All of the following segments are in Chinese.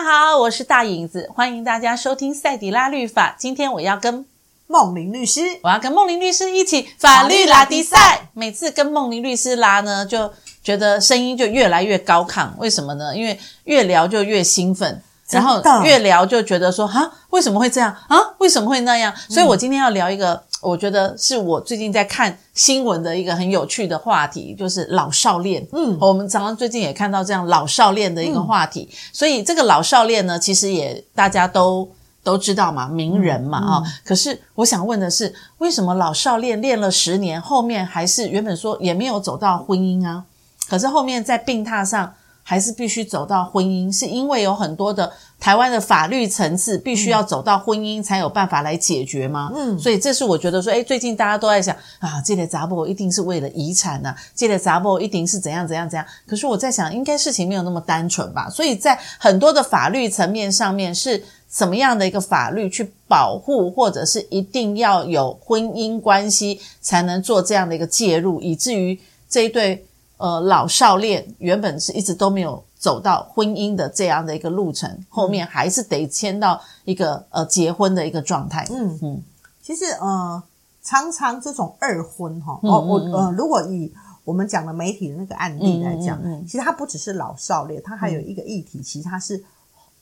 嗨，大家好，我是大影子，欢迎大家收听赛迪拉律法。今天我要跟梦玲律师，我要跟梦玲律师一起法律拉迪赛。每次跟梦玲律师拉呢，就觉得声音就越来越高亢。为什么呢？因为越聊就越兴奋，然后越聊就觉得说啊，为什么会这样啊？为什么会那样？所以我今天要聊一个。我觉得是我最近在看新闻的一个很有趣的话题，就是老少恋。嗯，我们常常最近也看到这样老少恋的一个话题，嗯、所以这个老少恋呢，其实也大家都都知道嘛，名人嘛啊、嗯嗯。可是我想问的是，为什么老少恋恋了十年，后面还是原本说也没有走到婚姻啊？可是后面在病榻上还是必须走到婚姻，是因为有很多的。台湾的法律层次必须要走到婚姻才有办法来解决吗？嗯，所以这是我觉得说，诶，最近大家都在想啊，这个杂博一定是为了遗产呐，这个杂博一定是怎样怎样怎样。可是我在想，应该事情没有那么单纯吧？所以在很多的法律层面上面，是什么样的一个法律去保护，或者是一定要有婚姻关系才能做这样的一个介入，以至于这一对呃老少恋原本是一直都没有。走到婚姻的这样的一个路程，后面还是得签到一个呃结婚的一个状态。嗯。嗯，其实呃，常常这种二婚哈，哦我呃，如果以我们讲的媒体的那个案例来讲，嗯嗯。嗯、其实它不只是老少恋，它还有一个议题，其实它是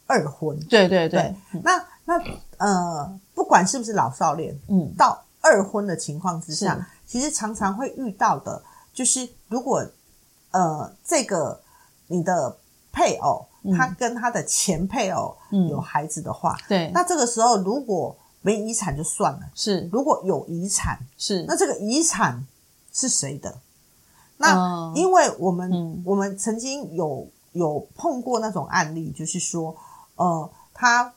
二婚。对对对，对那那呃，不管是不是老少恋，嗯，到二婚的情况之下，其实常常会遇到的，就是如果呃这个你的。配偶他跟他的前配偶有孩子的话，嗯、对，那这个时候如果没遗产就算了，是。如果有遗产，是。那这个遗产是谁的？那因为我们、嗯、我们曾经有有碰过那种案例，就是说，呃，他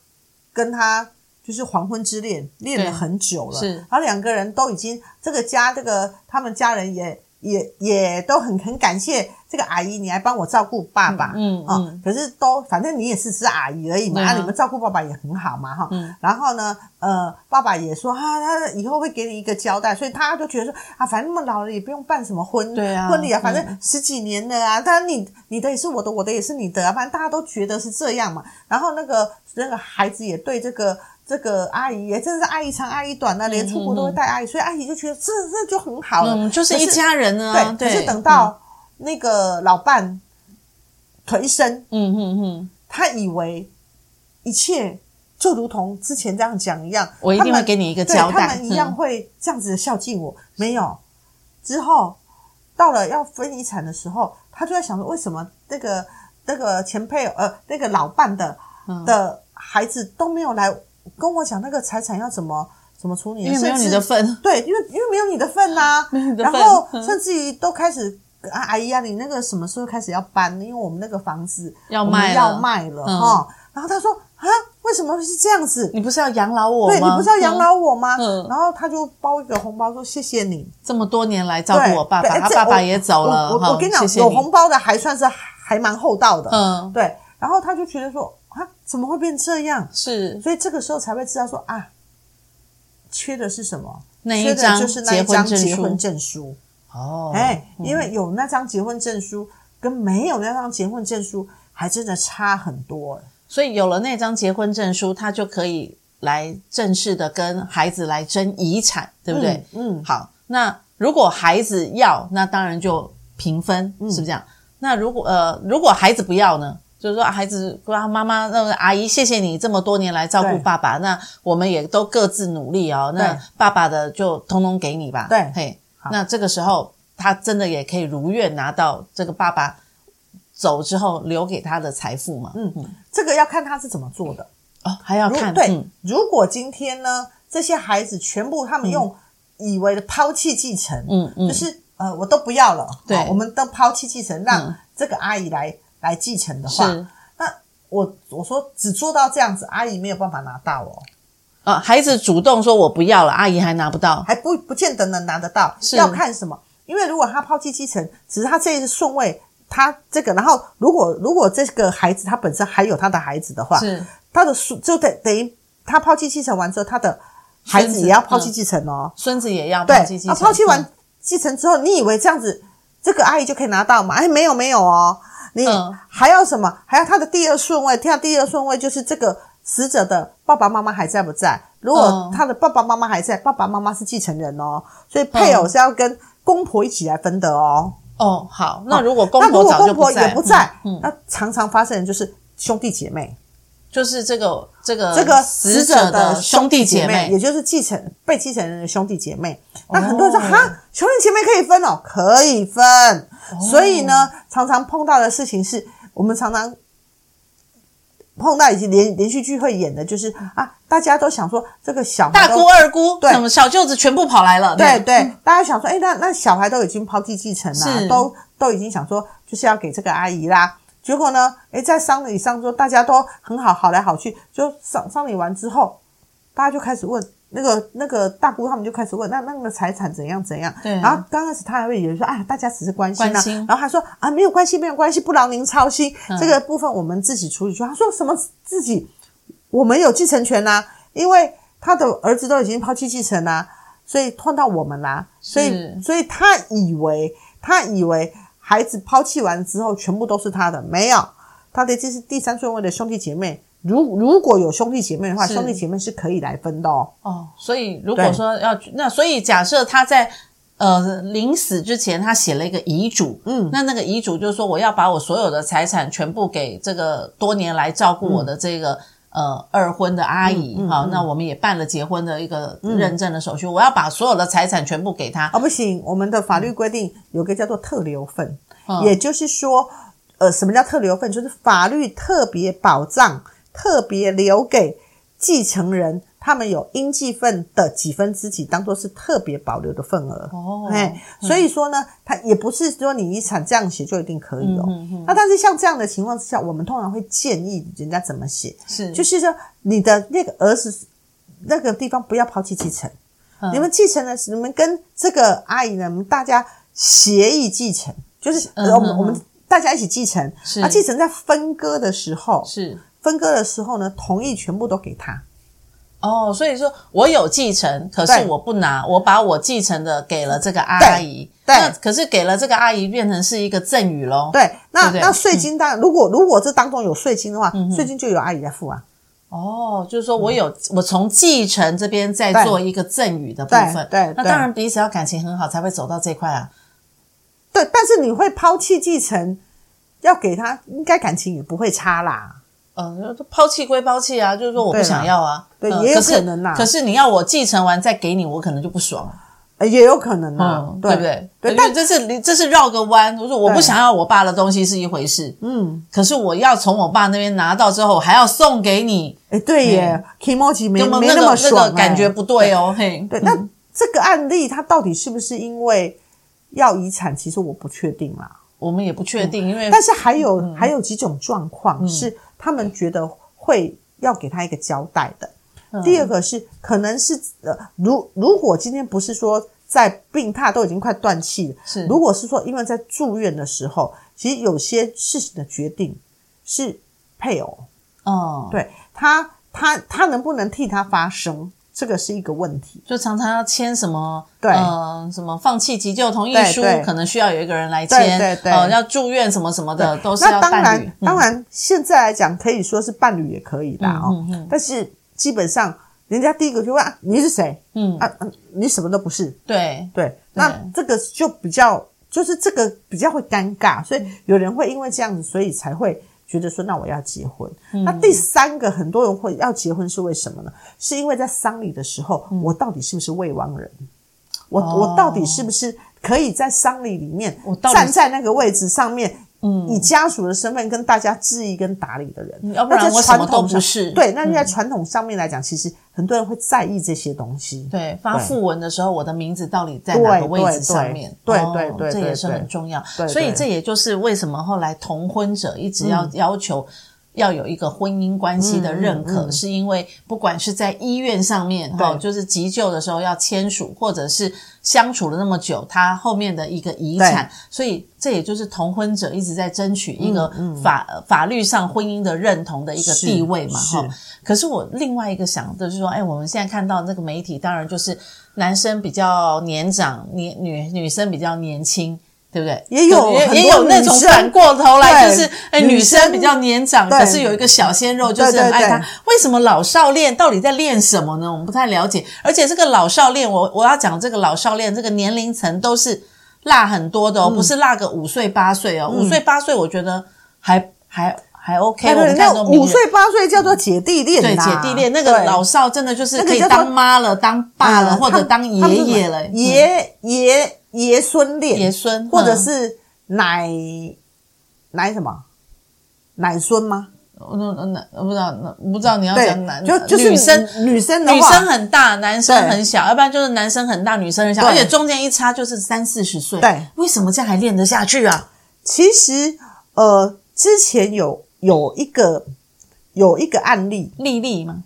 跟他就是黄昏之恋，恋了很久了，是，然后两个人都已经这个家这个他们家人也。也也都很很感谢这个阿姨，你来帮我照顾爸爸，嗯可是都反正你也是只阿姨而已嘛，你们照顾爸爸也很好嘛，哈、嗯，然后呢，呃，爸爸也说啊，他以后会给你一个交代，所以他就觉得说啊，反正那么老了也不用办什么婚对啊婚礼啊，反正十几年了啊，当然你你的也是我的，我的也是你的啊，反正大家都觉得是这样嘛，然后那个那个孩子也对这个。这个阿姨也真的是阿姨长阿姨短呢，连出国都会带阿姨，嗯、所以阿姨就觉得这这就很好了，嗯，就是一家人啊。对，对，可是等到那个老伴颓身，嗯嗯嗯，他以为一切就如同之前这样讲一样，我一定会给你一个交代，他们一样会这样子的孝敬我。嗯、没有，之后到了要分遗产的时候，他就在想说，为什么那个那个前配偶呃那个老伴的的孩子都没有来。跟我讲那个财产要怎么怎么处理？因为没有你的份。对，因为因为没有你的份呐、啊。然后甚至于都开始，啊，阿姨啊，你那个什么时候开始要搬？因为我们那个房子要卖要卖了哈、嗯。然后他说啊，为什么会是这样子？你不是要养老我吗？对，你不是要养老我吗？嗯。然后他就包一个红包说谢谢你这么多年来照顾我爸爸，他爸爸也走了。我我，我跟你讲有红包的还算是还蛮厚道的。嗯，对。然后他就觉得说。啊，怎么会变这样？是，所以这个时候才会知道说啊，缺的是什么？那一张就是那一张结婚证书哦。哎，因为有那张结婚证书跟没有那张结婚证书还真的差很多。所以有了那张结婚证书，他就可以来正式的跟孩子来争遗产，对不对？嗯，嗯好。那如果孩子要，那当然就平分，嗯、是不是这样？那如果呃，如果孩子不要呢？就是说，孩子说：“妈妈，那个阿姨，谢谢你这么多年来照顾爸爸。那我们也都各自努力哦。那爸爸的就通通给你吧。对，嘿，那这个时候他真的也可以如愿拿到这个爸爸走之后留给他的财富嘛？嗯嗯，这个要看他是怎么做的哦，还要看。对、嗯，如果今天呢，这些孩子全部他们用以为的抛弃继承，嗯嗯，就是呃，我都不要了，对，我们都抛弃继承，让这个阿姨来。”来继承的话，那我我说只做到这样子，阿姨没有办法拿到哦。啊，孩子主动说我不要了，阿姨还拿不到，还不不见得能拿得到，是要看什么？因为如果他抛弃继承，只是他这一次顺位，他这个，然后如果如果这个孩子他本身还有他的孩子的话，是他的孙就等等于他抛弃继承完之后，他的孩子也要抛弃继承哦，孙子也要抛弃继承。抛弃完继承之后，你以为这样子这个阿姨就可以拿到吗？哎，没有没有哦。你还要什么？还要他的第二顺位，他第二顺位就是这个死者的爸爸妈妈还在不在？如果他的爸爸妈妈还在，爸爸妈妈是继承人哦，所以配偶是要跟公婆一起来分的哦。哦，好，那如果公婆那如果公婆也不在，嗯，那常常发生的就是兄弟姐妹，就是这个这个这个死者的兄弟姐妹，也就是继承被继承人的兄弟姐妹。那很多人说哈，兄弟姐妹可以分哦，可以分。所以呢，常常碰到的事情是我们常常。碰到以及连连续剧会演的，就是啊，大家都想说这个小孩大姑二姑对，什么小舅子全部跑来了，对对，对，大家想说，哎，那那小孩都已经抛弃继承了，都都已经想说就是要给这个阿姨啦。结果呢，哎，在丧礼上说大家都很好，好来好去，就丧丧礼完之后，大家就开始问。那个那个大姑他们就开始问，那那个财产怎样怎样？对。然后刚开始他还会以为说，啊，大家只是关心啊。然后他说啊，没有关系，没有关系，不劳您操心，嗯，这个部分我们自己处理。他说什么自己？我们有继承权呐，因为他的儿子都已经抛弃继承啦，所以换到我们啦。所以所以他以为他以为孩子抛弃完之后全部都是他的，没有，他的这是第三顺位的兄弟姐妹。如如果有兄弟姐妹的话，兄弟姐妹是可以来分的哦。哦，所以如果说要那，所以假设他在呃临死之前，他写了一个遗嘱，嗯，那那个遗嘱就是说，我要把我所有的财产全部给这个多年来照顾我的这个、嗯、呃二婚的阿姨，好、嗯嗯嗯，那我们也办了结婚的一个认证的手续，嗯、我要把所有的财产全部给他。哦，不行，我们的法律规定有个叫做特留份，嗯、也就是说，呃，什么叫特留份？就是法律特别保障。特别留给继承人，他们有应计份的几分之几，当做是特别保留的份额。哦，哎，所以说呢，他也不是说你遗产这样写就一定可以哦。那但是像这样的情况之下，我们通常会建议人家怎么写？是，就是说你的那个儿子那个地方不要抛弃继承，嗯、你们继承的是你们跟这个阿姨呢，我们大家协议继承，就是我们、嗯、我们大家一起继承。是，那继承在分割的时候是。分割的时候呢，同意全部都给他。哦，所以说我有继承，可是我不拿，我把我继承的给了这个阿姨。对，那可是给了这个阿姨，变成是一个赠与喽。对，那那税金当然，如果如果这当中有税金的话，嗯、税金就有阿姨在付啊。哦，就是说我有，嗯、我从继承这边再做一个赠与的部分。对，对对那当然彼此要感情很好，才会走到这块啊。对，但是你会抛弃继承，要给他，应该感情也不会差啦。嗯，抛弃归抛弃啊，就是说我不想要啊。对，也有可能呐。可是你要我继承完再给你，我可能就不爽。也有可能呐、嗯，对不对？对，但这是你这是绕个弯。我说我不想要我爸的东西是一回事，嗯，可是我要从我爸那边拿到之后，我还要送给你。哎，对耶，kimochi 没没那么爽、那个，感觉不对哦。对嘿，对，那这个案例它到底是不是因为要遗产？其实我不确定啦，我们也不确定，因为但是还有还有几种状况是。他们觉得会要给他一个交代的。嗯、第二个是，可能是呃，如如果今天不是说在病榻都已经快断气了，是如果是说因为在住院的时候，其实有些事情的决定是配偶，哦，对他，他他能不能替他发声？这个是一个问题，就常常要签什么，对，呃，什么放弃急救同意书，可能需要有一个人来签，对对对，呃，要住院什么什么的，都是。那当然，嗯、当然，现在来讲可以说是伴侣也可以啦，哦、嗯嗯。嗯，但是基本上，人家第一个就问啊，你是谁？嗯。啊，你什么都不是，对。对，那这个就比较，就是这个比较会尴尬，所以有人会因为这样子，所以才会。觉得说，那我要结婚。嗯、那第三个，很多人会要结婚是为什么呢？是因为在丧礼的时候，嗯、我到底是不是未亡人？我、哦、我到底是不是可以在丧礼里面站在那个位置上面？嗯，以家属的身份跟大家质疑跟打理的人，要不然我什么都不是。对，那在传统上面来讲，嗯，其实很多人会在意这些东西。对，发讣文的时候，我的名字到底在哪个位置上面？对对对，对，对，对，这也是很重要。所以这也就是为什么后来同婚者一直要要求。要有一个婚姻关系的认可，嗯嗯、是因为不管是在医院上面，哈，就是急救的时候要签署，或者是相处了那么久，他后面的一个遗产，所以这也就是同婚者一直在争取一个法、法律上婚姻的认同的一个地位嘛，哈。可是我另外一个想的就是说，哎，我们现在看到那个媒体，当然就是男生比较年长，年女女生比较年轻。对不对？也有也也有那种反过头来，就是哎，女生比较年长，可是有一个小鲜肉，就是很爱她。为什么老少恋到底在恋什么呢？我们不太了解。而且这个老少恋，我我要讲这个老少恋，这个年龄层都是落很多的哦，不是落个五岁八岁哦，五岁八岁我觉得还还。还 OK，我们看五岁八岁叫做姐弟恋，对姐弟恋，那个老少真的就是可以当妈了、当爸了，或者当爷爷了，爷爷爷孙恋，爷孙，或者是奶奶什么奶孙吗？我那我不知道，不知道你要讲男就就是女生女生的女生很大，男生很小，要不然就是男生很大，女生很小，而且中间一差就是三四十岁。对，为什么这样还练得下去啊？其实呃，之前有。有一个有一个案例，丽丽吗？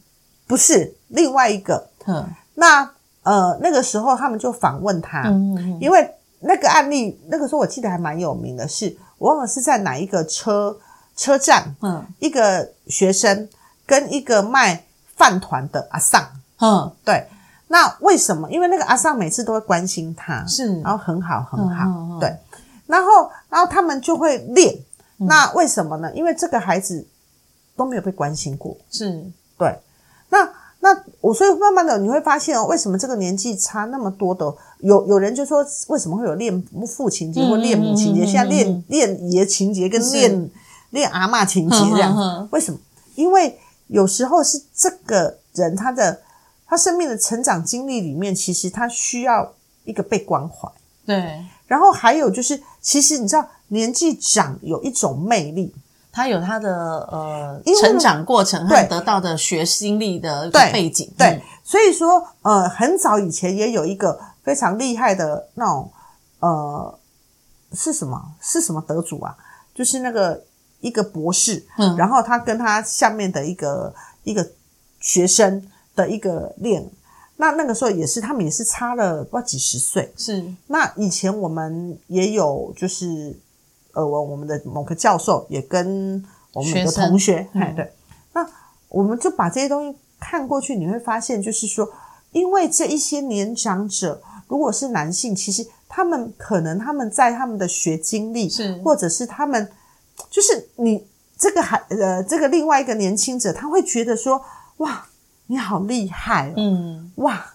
不是，另外一个。嗯，那呃，那个时候他们就访问他，嗯嗯，因为那个案例那个时候我记得还蛮有名的是，我忘了是在哪一个车车站，嗯，一个学生跟一个卖饭团的阿桑，嗯，对。那为什么？因为那个阿桑每次都会关心他，是，然后很好很好，对。然后然后他们就会练。那为什么呢？因为这个孩子都没有被关心过，是对。那那我所以慢慢的你会发现哦，为什么这个年纪差那么多的，有有人就说为什么会有恋父情节或恋母情节？现在恋恋爷情节跟恋恋阿嬷情节这样，为什么？因为有时候是这个人他的他生命的成长经历里面，其实他需要一个被关怀。对。然后还有就是，其实你知道。年纪长有一种魅力，他有他的呃成长过程和得到的学经历的背景，对，对，所以说呃很早以前也有一个非常厉害的那种呃是什么？是什么得主啊？就是那个一个博士，嗯，然后他跟他下面的一个一个学生的一个恋，那那个时候也是他们也是差了不知道几十岁，是。那以前我们也有就是。呃，我我们的某个教授也跟我们的同学，哎，对，那我们就把这些东西看过去，你会发现，就是说，因为这一些年长者，如果是男性，其实他们可能他们在他们的学经历，是，或者是他们，就是你这个还呃，这个另外一个年轻者，他会觉得说，哇，你好厉害哦，嗯，哇，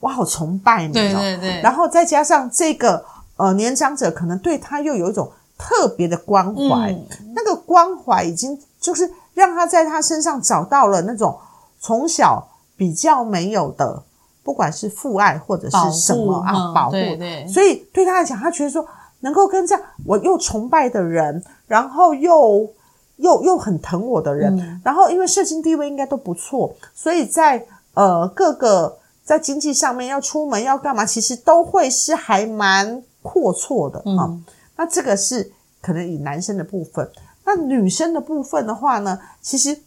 我好崇拜你哦，对对对，然后再加上这个。呃，年长者可能对他又有一种特别的关怀，嗯、那个关怀已经就是让他在他身上找到了那种从小比较没有的，不管是父爱或者是什么啊，嗯、保护。对对。所以对他来讲，他觉得说能够跟这样我又崇拜的人，然后又又又很疼我的人，嗯、然后因为社经地位应该都不错，所以在呃各个在经济上面要出门要干嘛，其实都会是还蛮。阔绰的啊、嗯，那这个是可能以男生的部分，那女生的部分的话呢，其实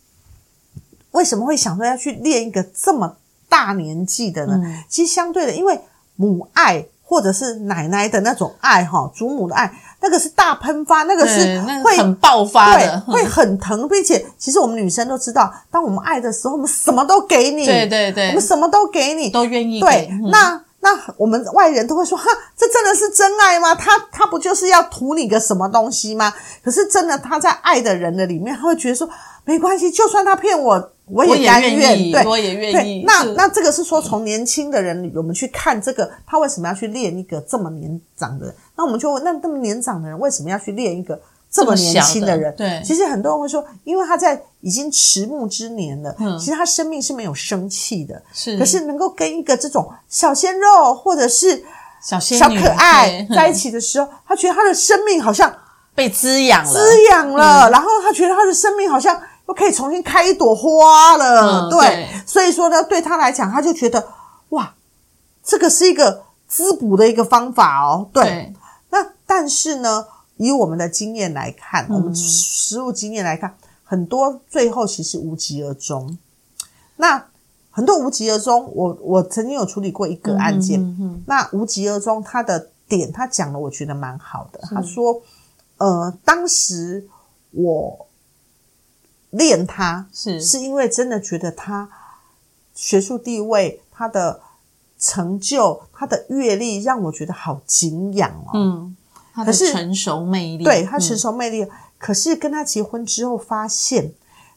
为什么会想说要去练一个这么大年纪的呢？嗯、其实相对的，因为母爱或者是奶奶的那种爱哈，祖母的爱，那个是大喷发，那个是会、那个、很爆发的，会很疼，并且其实我们女生都知道，当我们爱的时候，我们什么都给你，对对对，我们什么都给你，都愿意对，嗯、那。那我们外人都会说：“哈，这真的是真爱吗？他他不就是要图你个什么东西吗？可是真的，他在爱的人的里面，他会觉得说没关系，就算他骗我，我也甘愿，对，我也愿意。那那这个是说，从年轻的人，我们去看这个，他为什么要去练一个这么年长的人？那我们就问，那这么年长的人为什么要去练一个？”这么年轻的人，对，其实很多人会说，因为他在已经迟暮之年了，嗯，其实他生命是没有生气的，是，可是能够跟一个这种小鲜肉或者是小鲜小可爱在一起的时候，他觉得他的生命好像被滋养了，滋养了，然后他觉得他的生命好像又可以重新开一朵花了，对，所以说呢，对他来讲，他就觉得哇，这个是一个滋补的一个方法哦，对，那但是呢。以我们的经验来看，我们实务经验来看，嗯、很多最后其实无疾而终。那很多无疾而终，我我曾经有处理过一个案件。嗯、哼哼那无疾而终，他的点他讲的，我觉得蛮好的。他说：“呃，当时我练他是是因为真的觉得他学术地位、他的成就、他的阅历，让我觉得好敬仰哦。”嗯。可是成熟魅力，对他成熟魅力。嗯、可是跟他结婚之后，发现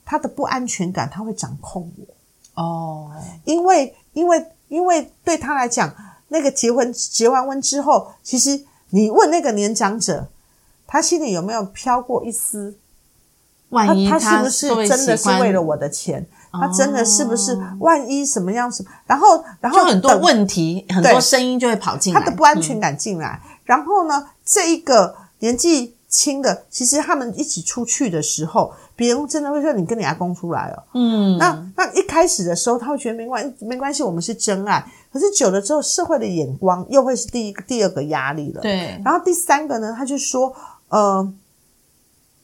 他的不安全感，他会掌控我哦，因为因为因为对他来讲，那个结婚结完婚之后，其实你问那个年长者，他心里有没有飘过一丝？万一他，他是不是真的是为了我的钱？他真的是不是？万一什么样子？然后，然后就很多问题，很多声音就会跑进来，他的不安全感进来。嗯、然后呢，这一个年纪轻的，其实他们一起出去的时候，别人真的会说：“你跟你阿公出来哦。”嗯，那那一开始的时候，他会觉得没关系，没关系，我们是真爱。可是久了之后，社会的眼光又会是第一个、第二个压力了。对。然后第三个呢，他就说：“呃。”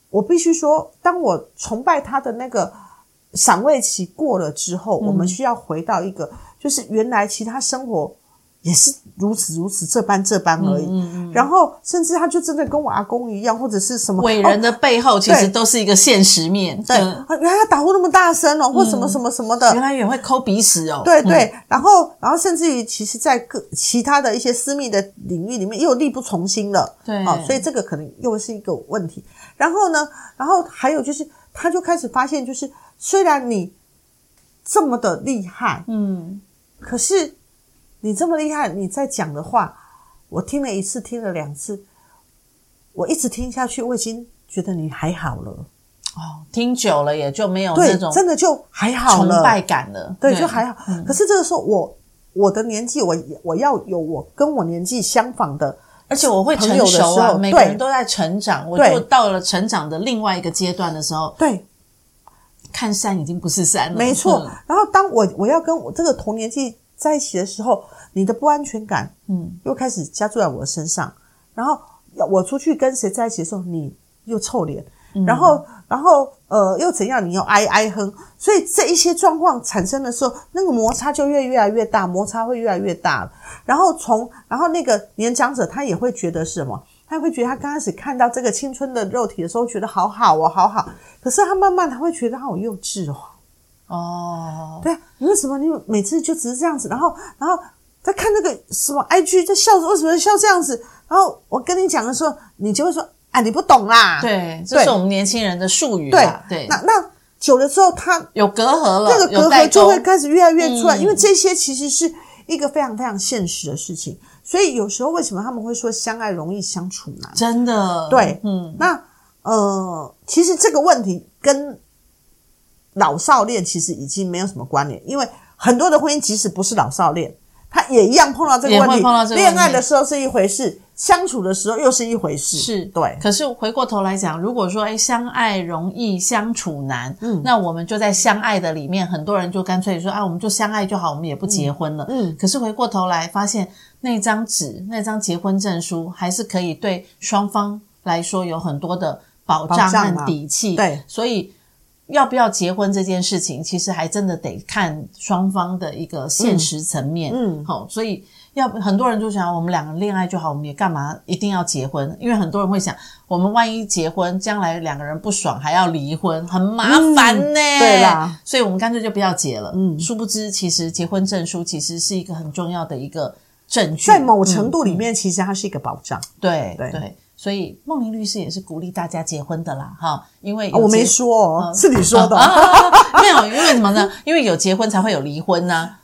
我必须说，当我崇拜他的那个赏味期过了之后，嗯、我们需要回到一个，就是原来其他生活也是如此如此这般这般而已。嗯嗯嗯、然后甚至他就真的跟我阿公一样，或者是什么伟人的背后，其实都是一个现实面。对，原来他打呼那么大声哦，或什么什么什么的，嗯、原来也会抠鼻屎哦。对对，嗯、然后然后甚至于，其实，在各其他的一些私密的领域里面，又力不从心了。对，哦，所以这个可能又是一个问题。然后呢，然后还有就是，他就开始发现，就是虽然你这么的厉害，嗯，可是你这么厉害，你在讲的话，我听了一次，听了两次，我一直听下去，我已经觉得你还好了。哦，听久了也就没有那种真的就还好了，崇拜感了，对，就还好。可是这个时候，我我的年纪，我我要有我跟我年纪相仿的。而且我会成熟啊，每个人都在成长，我就到了成长的另外一个阶段的时候，对，看山已经不是山了，没错。然后当我我要跟我这个同年纪在一起的时候，你的不安全感，嗯，又开始加注在我的身上。然后我出去跟谁在一起的时候，你又臭脸。然后，然后，呃，又怎样？你又哀哀哼，所以这一些状况产生的时候，那个摩擦就越越来越大，摩擦会越来越大。然后从，然后那个年长者他也会觉得是什么？他会觉得他刚开始看到这个青春的肉体的时候，觉得好好哦，好好。可是他慢慢他会觉得他好幼稚哦。哦，对啊，你为什么你每次就只是这样子？然后，然后在看那个什么 IG 在笑，为什么笑这样子？然后我跟你讲的时候，你就会说。啊，你不懂啦！对，这是我们年轻人的术语。对对，那那久了之后，他有隔阂了，那个隔阂就会开始越来越出来，因为这些其实是一个非常非常现实的事情。所以有时候为什么他们会说相爱容易相处难？真的，对，嗯，那呃，其实这个问题跟老少恋其实已经没有什么关联，因为很多的婚姻即使不是老少恋，他也一样碰到这个问题。恋爱的时候是一回事。相处的时候又是一回事，是对。可是回过头来讲，如果说诶相爱容易相处难，嗯，那我们就在相爱的里面，很多人就干脆说啊，我们就相爱就好，我们也不结婚了，嗯。嗯，可是回过头来发现，那张纸、那张结婚证书，还是可以对双方来说有很多的保障和底气。对，所以要不要结婚这件事情，其实还真的得看双方的一个现实层面。嗯，好，嗯，所以。要很多人就想，我们两个恋爱就好，我们也干嘛一定要结婚？因为很多人会想，我们万一结婚，将来两个人不爽还要离婚，很麻烦呢。对啦，所以我们干脆就不要结了。嗯，殊不知，其实结婚证书其实是一个很重要的一个证据，在某程度里面，其实它是一个保障。对对，对，所以梦玲律师也是鼓励大家结婚的啦，哈，因为、哦、我没说、是你说的，没有，因为什么呢？因为有结婚才会有离婚呢、啊。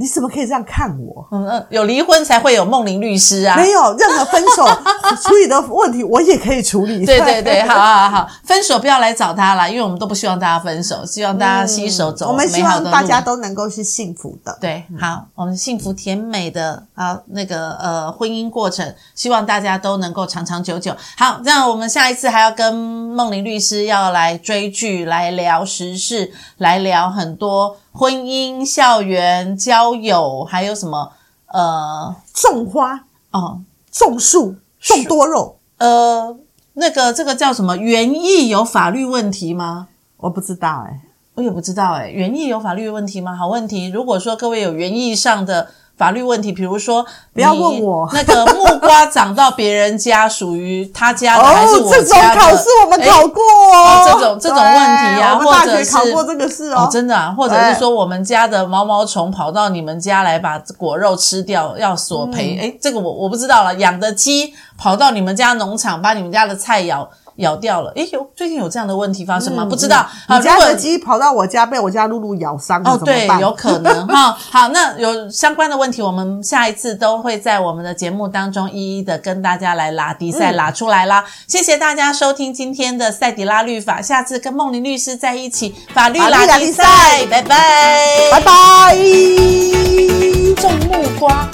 你怎么可以这样看我？嗯嗯，有离婚才会有梦玲律师啊！没有任何分手 处理的问题，我也可以处理。对对对，好好好，分手不要来找他啦，因为我们都不希望大家分手，希望大家携手走、嗯。我们希望大家都能够是幸福的。对，好，我们幸福甜美的啊那个呃婚姻过程，希望大家都能够长长久久。好，那我们下一次还要跟梦玲律师要来追剧，来聊时事，来聊很多。婚姻、校园、交友，还有什么？呃，种花哦，种树、种多肉。呃，那个这个叫什么？园艺有法律问题吗？我不知道哎、欸、我也不知道哎、欸、园艺有法律问题吗？好问题。如果说各位有园艺上的法律问题，比如说不要问我 那个木瓜长到别人家，属于他家的 还是我家的？这种考试我们考过哦，这种这种问题啊，或者是考过这个事哦，真的啊，或者是说我们家的毛毛虫跑到你们家来把果肉吃掉，要索赔？哎，这个我我不知道了。养的鸡跑到你们家农场，把你们家的菜咬。咬掉了。哎有最近有这样的问题发生吗？不知道。好家耳机跑到我家被我家露露咬伤了对有可能 哈好那有相关的问题我们下一次都会在我们的节目当中一一的跟大家来拉迪赛拉出来啦。谢谢大家收听今天的赛迪拉律法下次跟梦玲律师在一起法律拉迪赛。拜拜。拜拜。种木瓜。